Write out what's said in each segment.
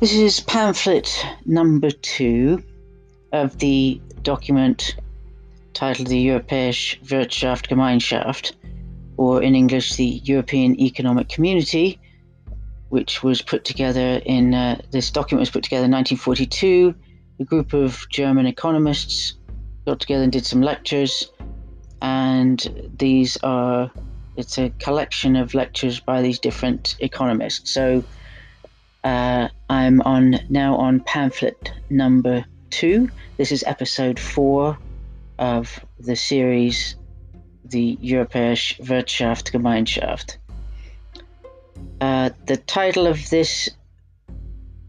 This is pamphlet number two of the document titled the Europäische Wirtschaftsgemeinschaft, or in English, the European Economic Community, which was put together in uh, this document was put together in 1942. A group of German economists got together and did some lectures, and these are it's a collection of lectures by these different economists. So uh, I'm on now on pamphlet number two. This is episode four of the series, the Europäische Wirtschaftsgemeinschaft. Uh, the title of this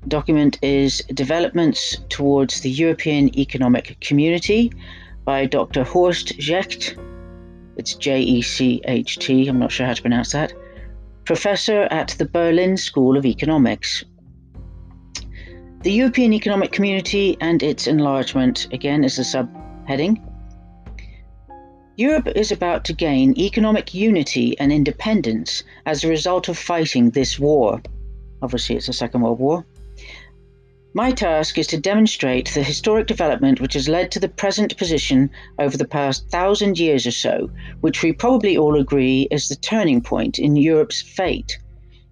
document is Developments Towards the European Economic Community by Dr. Horst Jecht. It's J E C H T, I'm not sure how to pronounce that. Professor at the Berlin School of Economics. The European Economic Community and its enlargement, again, is the subheading. Europe is about to gain economic unity and independence as a result of fighting this war. Obviously, it's the Second World War. My task is to demonstrate the historic development which has led to the present position over the past thousand years or so, which we probably all agree is the turning point in Europe's fate.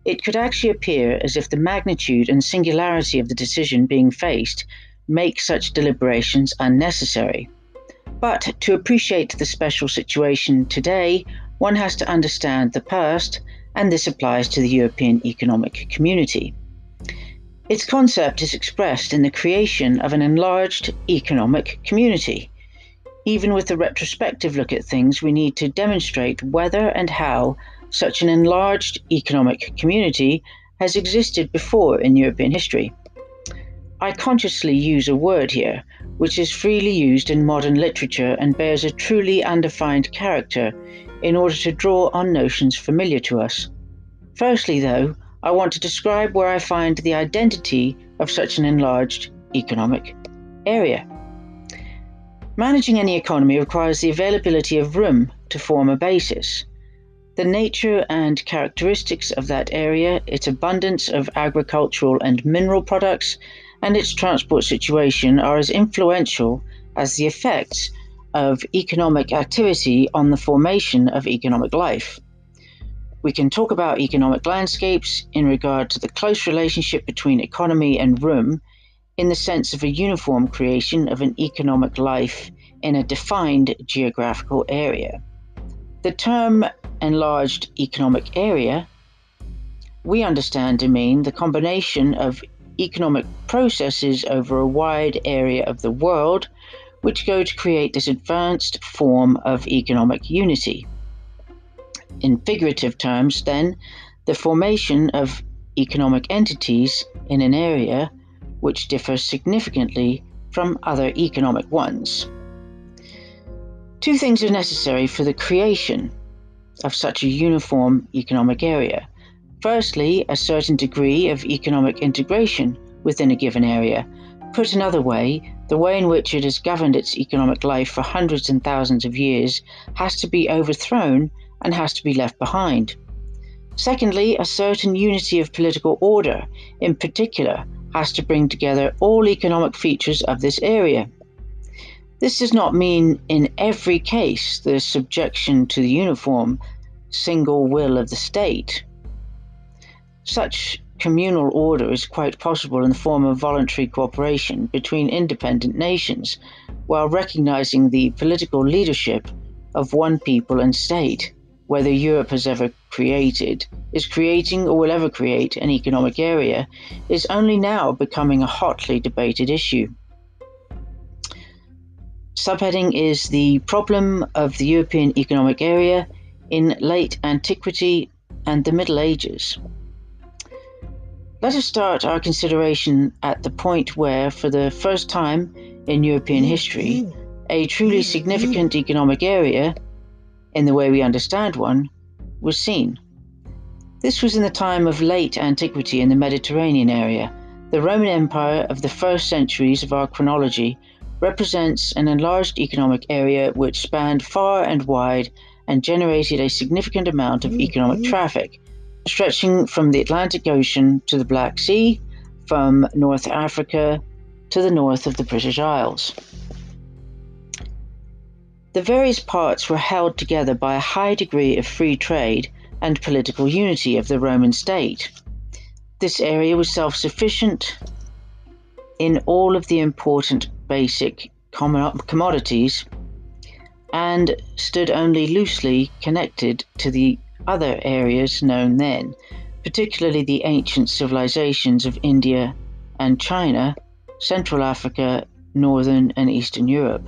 It could actually appear as if the magnitude and singularity of the decision being faced make such deliberations unnecessary. But to appreciate the special situation today, one has to understand the past, and this applies to the European Economic Community. Its concept is expressed in the creation of an enlarged economic community. Even with a retrospective look at things, we need to demonstrate whether and how such an enlarged economic community has existed before in European history. I consciously use a word here which is freely used in modern literature and bears a truly undefined character in order to draw on notions familiar to us. Firstly, though, I want to describe where I find the identity of such an enlarged economic area. Managing any economy requires the availability of room to form a basis. The nature and characteristics of that area, its abundance of agricultural and mineral products, and its transport situation are as influential as the effects of economic activity on the formation of economic life. We can talk about economic landscapes in regard to the close relationship between economy and room in the sense of a uniform creation of an economic life in a defined geographical area. The term enlarged economic area we understand to mean the combination of economic processes over a wide area of the world, which go to create this advanced form of economic unity. In figurative terms, then, the formation of economic entities in an area which differs significantly from other economic ones. Two things are necessary for the creation of such a uniform economic area Firstly, a certain degree of economic integration within a given area. Put another way, the way in which it has governed its economic life for hundreds and thousands of years has to be overthrown and has to be left behind. Secondly, a certain unity of political order, in particular, has to bring together all economic features of this area. This does not mean in every case the subjection to the uniform single will of the state. Such communal order is quite possible in the form of voluntary cooperation between independent nations, while recognizing the political leadership of one people and state. Whether Europe has ever created, is creating, or will ever create an economic area is only now becoming a hotly debated issue. Subheading is the problem of the European economic area in late antiquity and the Middle Ages. Let us start our consideration at the point where, for the first time in European history, a truly significant economic area, in the way we understand one, was seen. This was in the time of late antiquity in the Mediterranean area. The Roman Empire of the first centuries of our chronology represents an enlarged economic area which spanned far and wide and generated a significant amount of economic mm-hmm. traffic stretching from the Atlantic Ocean to the Black Sea, from North Africa to the north of the British Isles. The various parts were held together by a high degree of free trade and political unity of the Roman state. This area was self sufficient in all of the important basic commodities and stood only loosely connected to the other areas known then, particularly the ancient civilizations of India and China, Central Africa, Northern and Eastern Europe.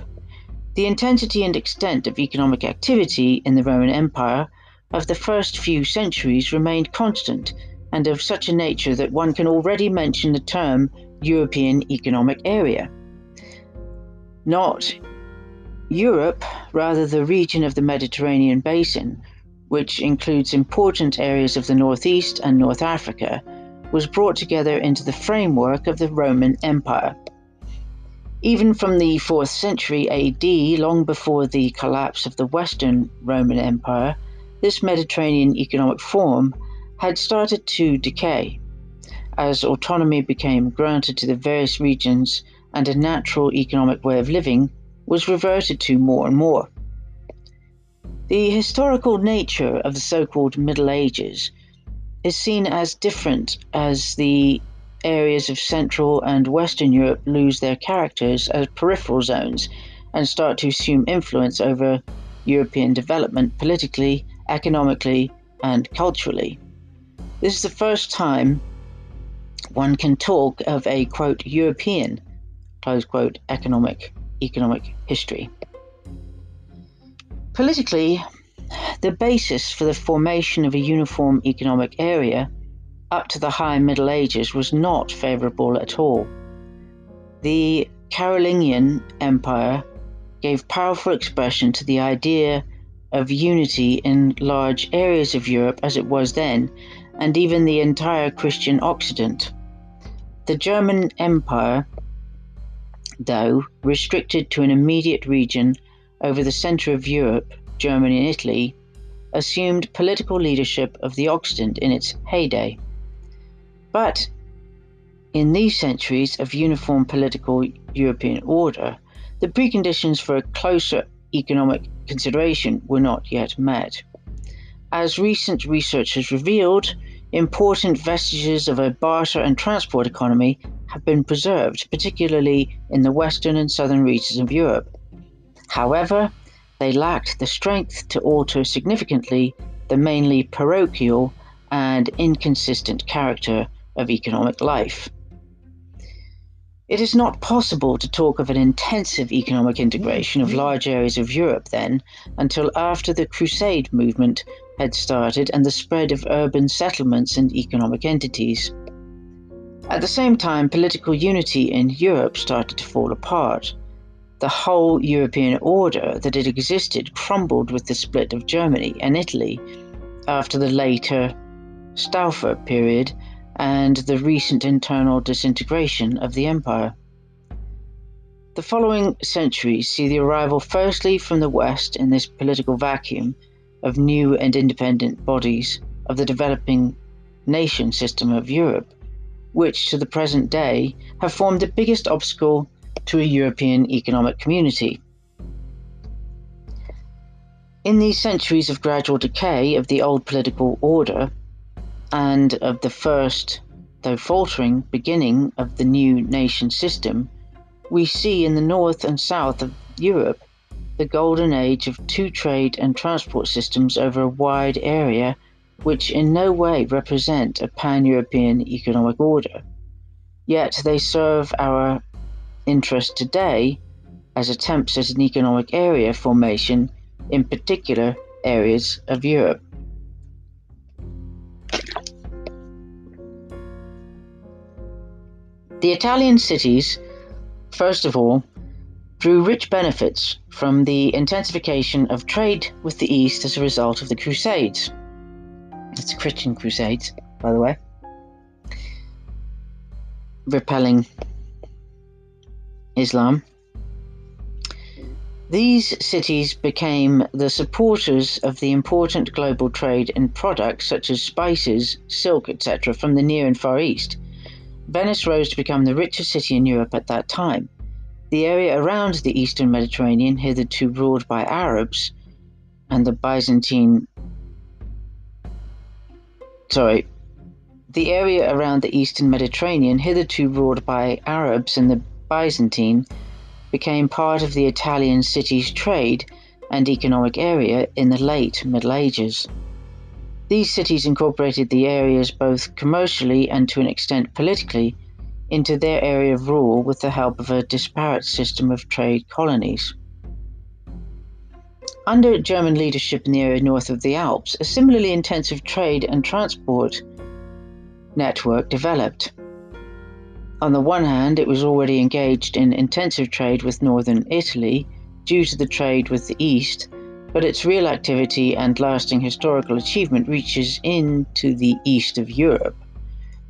The intensity and extent of economic activity in the Roman Empire of the first few centuries remained constant and of such a nature that one can already mention the term European Economic Area. Not Europe, rather the region of the Mediterranean basin, which includes important areas of the Northeast and North Africa, was brought together into the framework of the Roman Empire. Even from the 4th century AD, long before the collapse of the Western Roman Empire, this Mediterranean economic form had started to decay. As autonomy became granted to the various regions and a natural economic way of living was reverted to more and more. The historical nature of the so called Middle Ages is seen as different as the areas of Central and Western Europe lose their characters as peripheral zones and start to assume influence over European development politically, economically, and culturally. This is the first time one can talk of a quote European close quote economic economic history. Politically, the basis for the formation of a uniform economic area up to the High Middle Ages was not favorable at all. The Carolingian Empire gave powerful expression to the idea of unity in large areas of Europe as it was then, and even the entire Christian Occident. The German Empire, though restricted to an immediate region over the center of Europe, Germany and Italy, assumed political leadership of the Occident in its heyday. But in these centuries of uniform political European order, the preconditions for a closer economic consideration were not yet met. As recent research has revealed, important vestiges of a barter and transport economy have been preserved, particularly in the western and southern regions of Europe. However, they lacked the strength to alter significantly the mainly parochial and inconsistent character of economic life. It is not possible to talk of an intensive economic integration of large areas of Europe then until after the Crusade movement had started and the spread of urban settlements and economic entities. At the same time, political unity in Europe started to fall apart. The whole European order that had existed crumbled with the split of Germany and Italy after the later Staufer period and the recent internal disintegration of the empire. The following centuries see the arrival, firstly, from the West in this political vacuum of new and independent bodies of the developing nation system of Europe, which to the present day have formed the biggest obstacle to a European economic community. In these centuries of gradual decay of the old political order and of the first, though faltering, beginning of the new nation system, we see in the north and south of Europe the golden age of two trade and transport systems over a wide area, which in no way represent a pan European economic order. Yet they serve our interest today as attempts at an economic area formation in particular areas of Europe. The Italian cities, first of all, drew rich benefits from the intensification of trade with the East as a result of the Crusades. It's the Christian Crusades, by the way, repelling Islam. These cities became the supporters of the important global trade in products such as spices, silk, etc., from the Near and Far East. Venice rose to become the richest city in Europe at that time. The area around the eastern Mediterranean, hitherto ruled by Arabs, and the Byzantine. Sorry. The area around the eastern Mediterranean, hitherto ruled by Arabs and the Byzantine, became part of the Italian city's trade and economic area in the late Middle Ages. These cities incorporated the areas both commercially and to an extent politically into their area of rule with the help of a disparate system of trade colonies. Under German leadership in the area north of the Alps, a similarly intensive trade and transport network developed. On the one hand, it was already engaged in intensive trade with northern Italy due to the trade with the East, but its real activity and lasting historical achievement reaches into the east of Europe.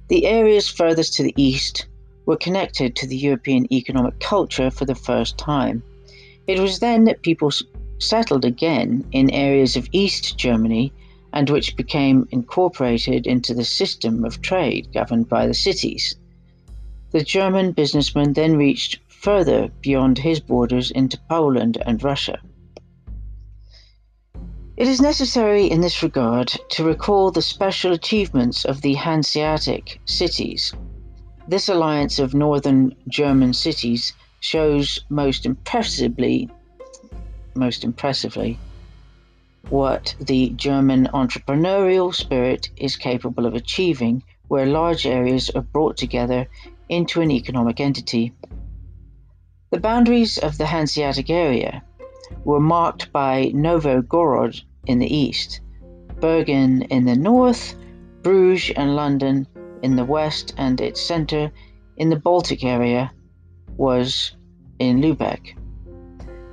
The areas furthest to the east were connected to the European economic culture for the first time. It was then that people settled again in areas of East Germany and which became incorporated into the system of trade governed by the cities. The German businessman then reached further beyond his borders into Poland and Russia. It is necessary in this regard to recall the special achievements of the Hanseatic cities. This alliance of northern German cities shows most impressively most impressively what the German entrepreneurial spirit is capable of achieving where large areas are brought together into an economic entity. The boundaries of the Hanseatic area were marked by Novgorod in the east, Bergen in the north, Bruges and London in the west, and its center in the Baltic area was in Lubeck.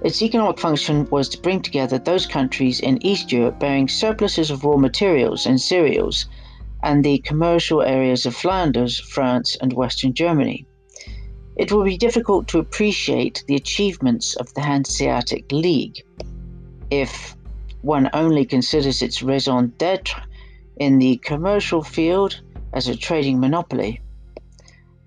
Its economic function was to bring together those countries in East Europe bearing surpluses of raw materials and cereals and the commercial areas of Flanders, France, and Western Germany. It will be difficult to appreciate the achievements of the Hanseatic League if one only considers its raison d'etre in the commercial field as a trading monopoly.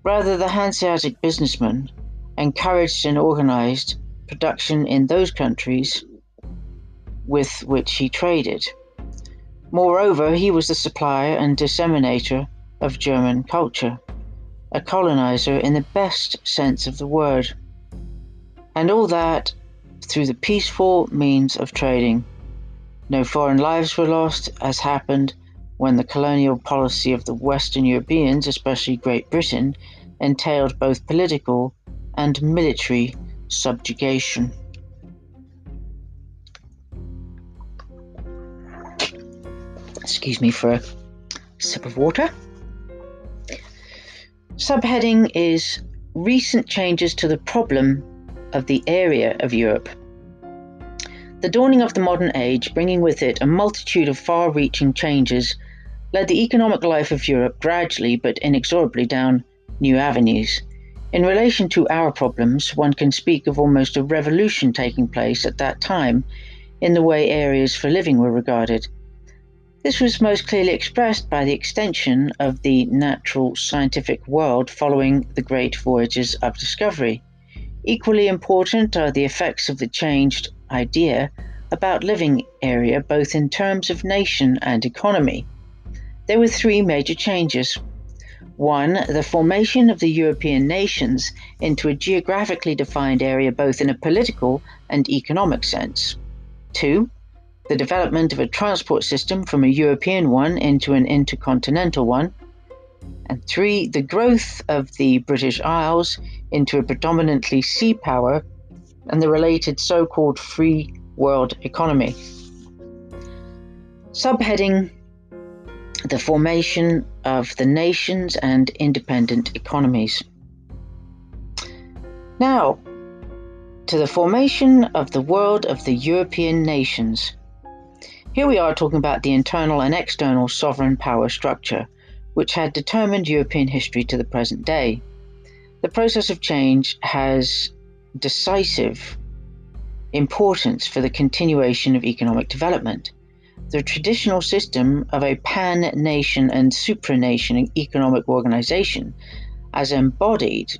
Rather, the Hanseatic businessman encouraged and organized production in those countries with which he traded. Moreover, he was the supplier and disseminator of German culture a colonizer in the best sense of the word. And all that through the peaceful means of trading. No foreign lives were lost, as happened when the colonial policy of the Western Europeans, especially Great Britain, entailed both political and military subjugation. Excuse me for a sip of water. Subheading is Recent Changes to the Problem of the Area of Europe. The dawning of the modern age, bringing with it a multitude of far reaching changes, led the economic life of Europe gradually but inexorably down new avenues. In relation to our problems, one can speak of almost a revolution taking place at that time in the way areas for living were regarded. This was most clearly expressed by the extension of the natural scientific world following the great voyages of discovery. Equally important are the effects of the changed idea about living area, both in terms of nation and economy. There were three major changes. One, the formation of the European nations into a geographically defined area, both in a political and economic sense. Two, the development of a transport system from a European one into an intercontinental one. And three, the growth of the British Isles into a predominantly sea power and the related so called free world economy. Subheading The formation of the nations and independent economies. Now, to the formation of the world of the European nations. Here we are talking about the internal and external sovereign power structure, which had determined European history to the present day. The process of change has decisive importance for the continuation of economic development. The traditional system of a pan nation and supranation economic organization as embodied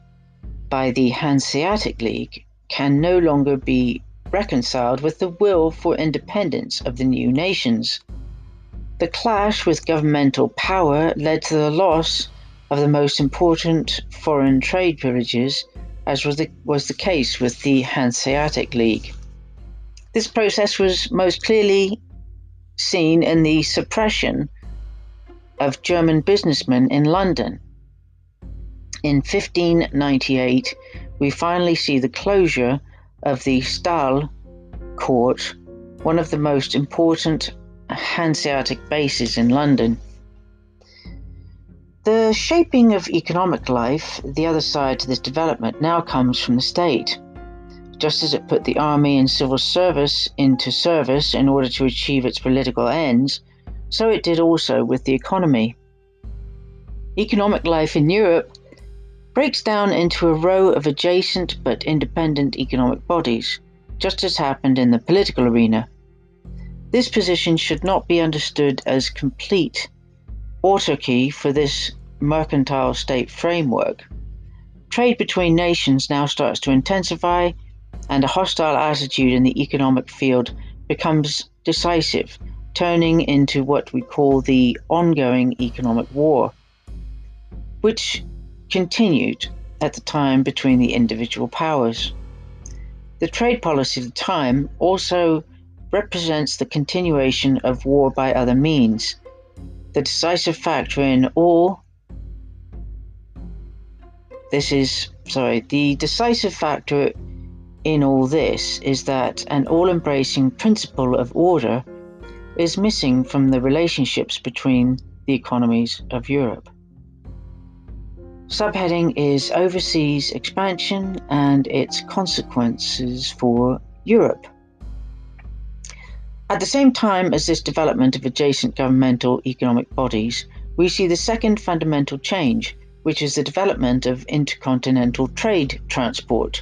by the Hanseatic League, can no longer be reconciled with the will for independence of the new nations. The clash with governmental power led to the loss of the most important foreign trade privileges, as was the, was the case with the Hanseatic League. This process was most clearly seen in the suppression of German businessmen in London. In 1598, we finally see the closure of the Stahl Court, one of the most important Hanseatic bases in London. The shaping of economic life, the other side to this development, now comes from the state. Just as it put the army and civil service into service in order to achieve its political ends, so it did also with the economy. Economic life in Europe breaks down into a row of adjacent but independent economic bodies, just as happened in the political arena. This position should not be understood as complete autarky for this mercantile state framework. Trade between nations now starts to intensify, and a hostile attitude in the economic field becomes decisive, turning into what we call the ongoing economic war, which continued at the time between the individual powers. The trade policy of the time also represents the continuation of war by other means. The decisive factor in all this is, sorry, the decisive factor in all this is that an all embracing principle of order is missing from the relationships between the economies of Europe. Subheading is Overseas Expansion and its Consequences for Europe. At the same time as this development of adjacent governmental economic bodies, we see the second fundamental change, which is the development of intercontinental trade transport.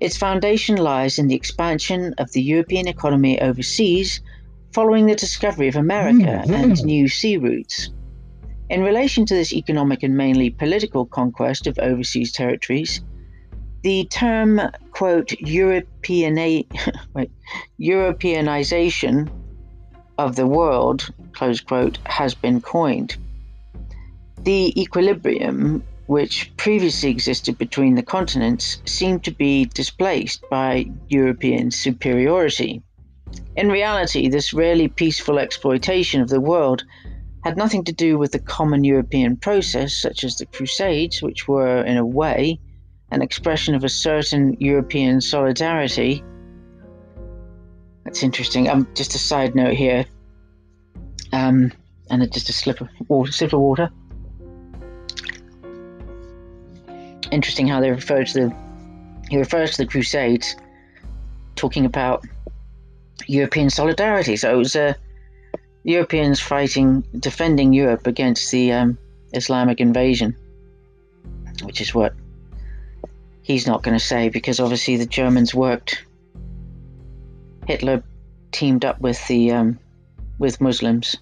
Its foundation lies in the expansion of the European economy overseas following the discovery of America mm-hmm. and new sea routes. In relation to this economic and mainly political conquest of overseas territories, the term, quote, Europeana- Europeanization of the world, close quote, has been coined. The equilibrium which previously existed between the continents seemed to be displaced by European superiority. In reality, this rarely peaceful exploitation of the world had nothing to do with the common European process, such as the Crusades, which were, in a way, an expression of a certain European solidarity. That's interesting. Um, just a side note here, um, and just a slip of water, of water. Interesting how they refer to the he refers to the Crusades, talking about European solidarity. So it was a Europeans fighting, defending Europe against the um, Islamic invasion, which is what he's not going to say because obviously the Germans worked. Hitler teamed up with the um, with Muslims.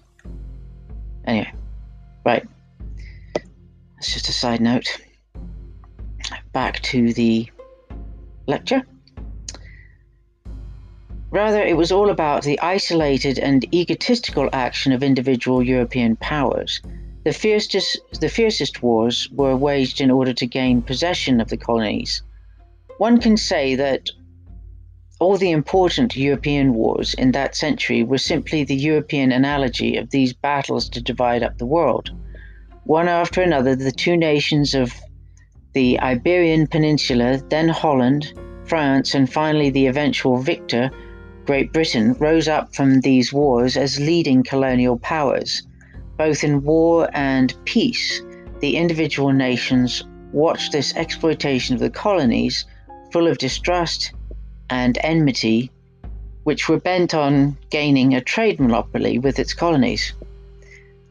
Anyway, right. That's just a side note. Back to the lecture. Rather, it was all about the isolated and egotistical action of individual European powers. The fiercest, the fiercest wars were waged in order to gain possession of the colonies. One can say that all the important European wars in that century were simply the European analogy of these battles to divide up the world. One after another, the two nations of the Iberian Peninsula, then Holland, France, and finally the eventual victor, Great Britain rose up from these wars as leading colonial powers. Both in war and peace, the individual nations watched this exploitation of the colonies full of distrust and enmity, which were bent on gaining a trade monopoly with its colonies.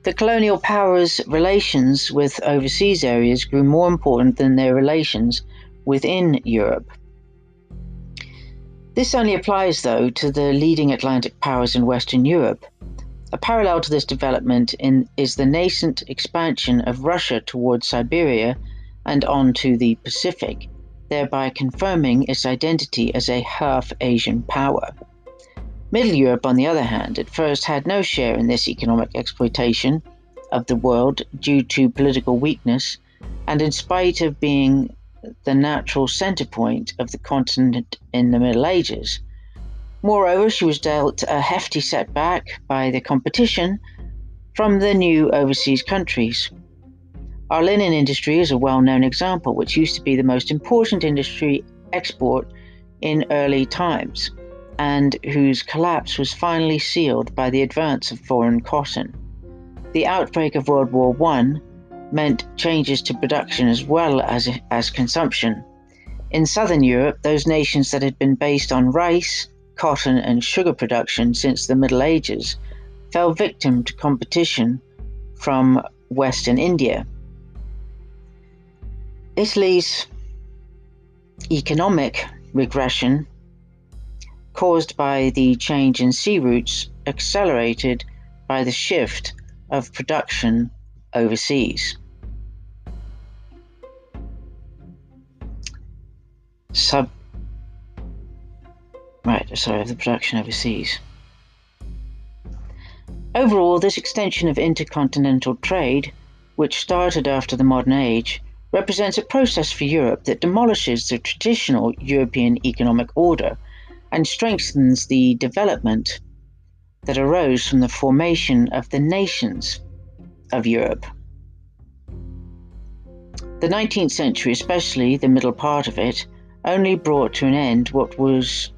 The colonial powers' relations with overseas areas grew more important than their relations within Europe. This only applies, though, to the leading Atlantic powers in Western Europe. A parallel to this development in, is the nascent expansion of Russia towards Siberia and on to the Pacific, thereby confirming its identity as a half Asian power. Middle Europe, on the other hand, at first had no share in this economic exploitation of the world due to political weakness, and in spite of being the natural center point of the continent in the Middle Ages. Moreover, she was dealt a hefty setback by the competition from the new overseas countries. Our linen industry is a well known example, which used to be the most important industry export in early times, and whose collapse was finally sealed by the advance of foreign cotton. The outbreak of World War I meant changes to production as well as, as consumption. In southern Europe, those nations that had been based on rice, cotton, and sugar production since the Middle Ages fell victim to competition from Western India. Italy's economic regression caused by the change in sea routes accelerated by the shift of production overseas. Sub. Right, sorry, of the production overseas. Overall, this extension of intercontinental trade, which started after the modern age, represents a process for Europe that demolishes the traditional European economic order and strengthens the development that arose from the formation of the nations of Europe. The 19th century, especially the middle part of it, only brought to an end what was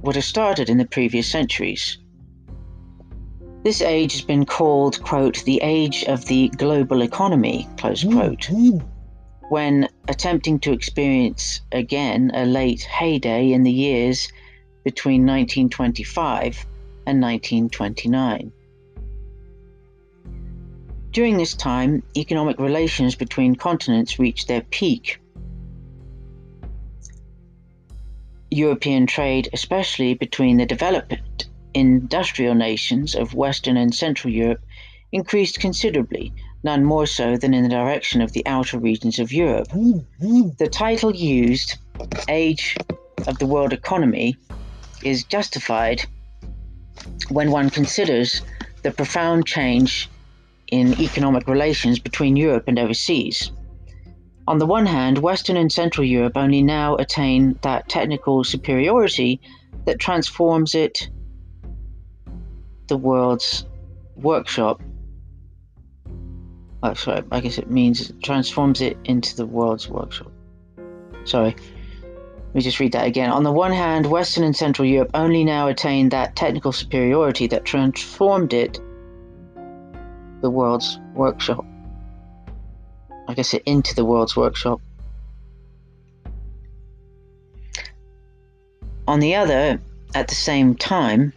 what have started in the previous centuries. This age has been called, quote, the age of the global economy, close mm-hmm. quote, when attempting to experience again a late heyday in the years between 1925 and 1929. During this time, economic relations between continents reached their peak. European trade, especially between the developed industrial nations of Western and Central Europe, increased considerably, none more so than in the direction of the outer regions of Europe. The title used, Age of the World Economy, is justified when one considers the profound change in economic relations between Europe and overseas. On the one hand, Western and Central Europe only now attain that technical superiority that transforms it the world's workshop. Oh, sorry, I guess it means it transforms it into the world's workshop. Sorry. Let me just read that again. On the one hand, Western and Central Europe only now attain that technical superiority that transformed it the world's workshop. I guess it into the world's workshop. On the other, at the same time,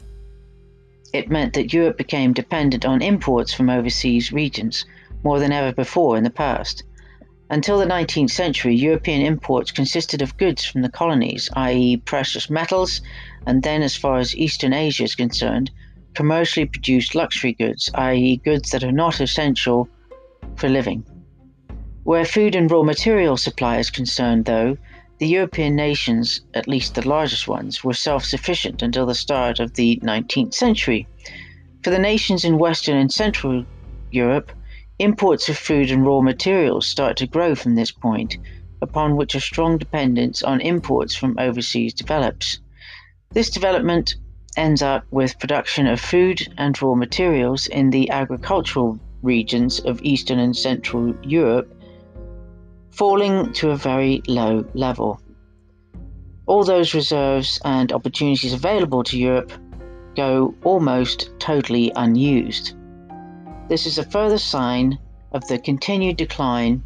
it meant that Europe became dependent on imports from overseas regions more than ever before in the past. Until the 19th century, European imports consisted of goods from the colonies, i.e., precious metals, and then, as far as Eastern Asia is concerned, commercially produced luxury goods, i.e., goods that are not essential for living. Where food and raw material supply is concerned, though, the European nations, at least the largest ones, were self sufficient until the start of the 19th century. For the nations in Western and Central Europe, imports of food and raw materials start to grow from this point, upon which a strong dependence on imports from overseas develops. This development ends up with production of food and raw materials in the agricultural regions of Eastern and Central Europe falling to a very low level. All those reserves and opportunities available to Europe go almost totally unused. This is a further sign of the continued decline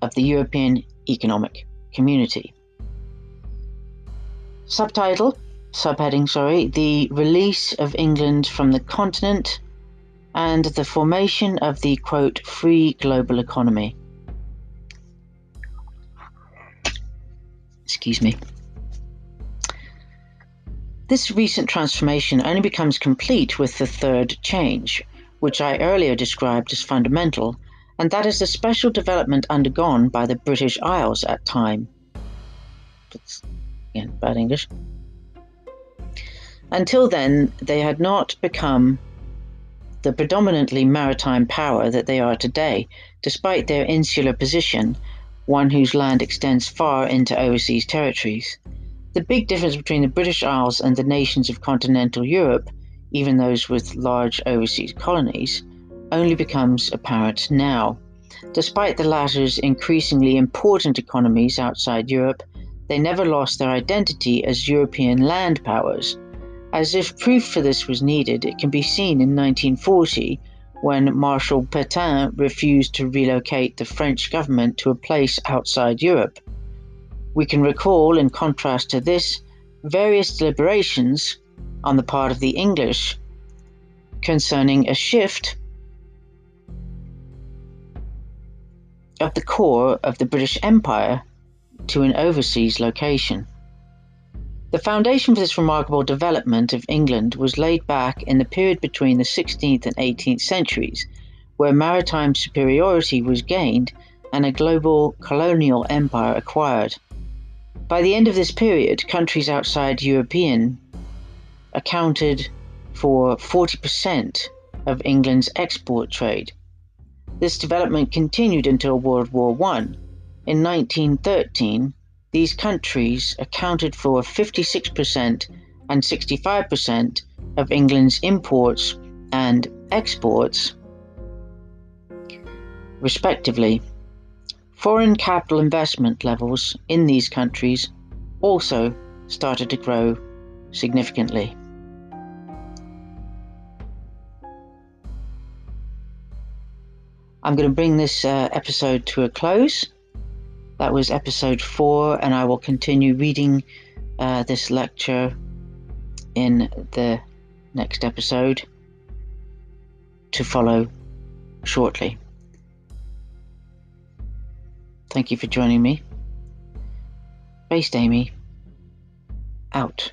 of the European economic community. Subtitle subheading, sorry, the release of England from the continent and the formation of the quote free global economy. Excuse me. This recent transformation only becomes complete with the third change, which I earlier described as fundamental and that is the special development undergone by the British Isles at time. Again, bad English. Until then, they had not become the predominantly maritime power that they are today, despite their insular position, one whose land extends far into overseas territories. The big difference between the British Isles and the nations of continental Europe, even those with large overseas colonies, only becomes apparent now. Despite the latter's increasingly important economies outside Europe, they never lost their identity as European land powers. As if proof for this was needed, it can be seen in 1940 when Marshal Pétain refused to relocate the French government to a place outside Europe. We can recall, in contrast to this, various deliberations on the part of the English concerning a shift of the core of the British Empire to an overseas location. The foundation for this remarkable development of England was laid back in the period between the 16th and 18th centuries, where maritime superiority was gained and a global colonial empire acquired. By the end of this period, countries outside European accounted for 40% of England's export trade. This development continued until World War I. In 1913, these countries accounted for 56% and 65% of England's imports and exports, respectively. Foreign capital investment levels in these countries also started to grow significantly. I'm going to bring this uh, episode to a close. That was episode four, and I will continue reading uh, this lecture in the next episode to follow shortly. Thank you for joining me. Based Amy, out.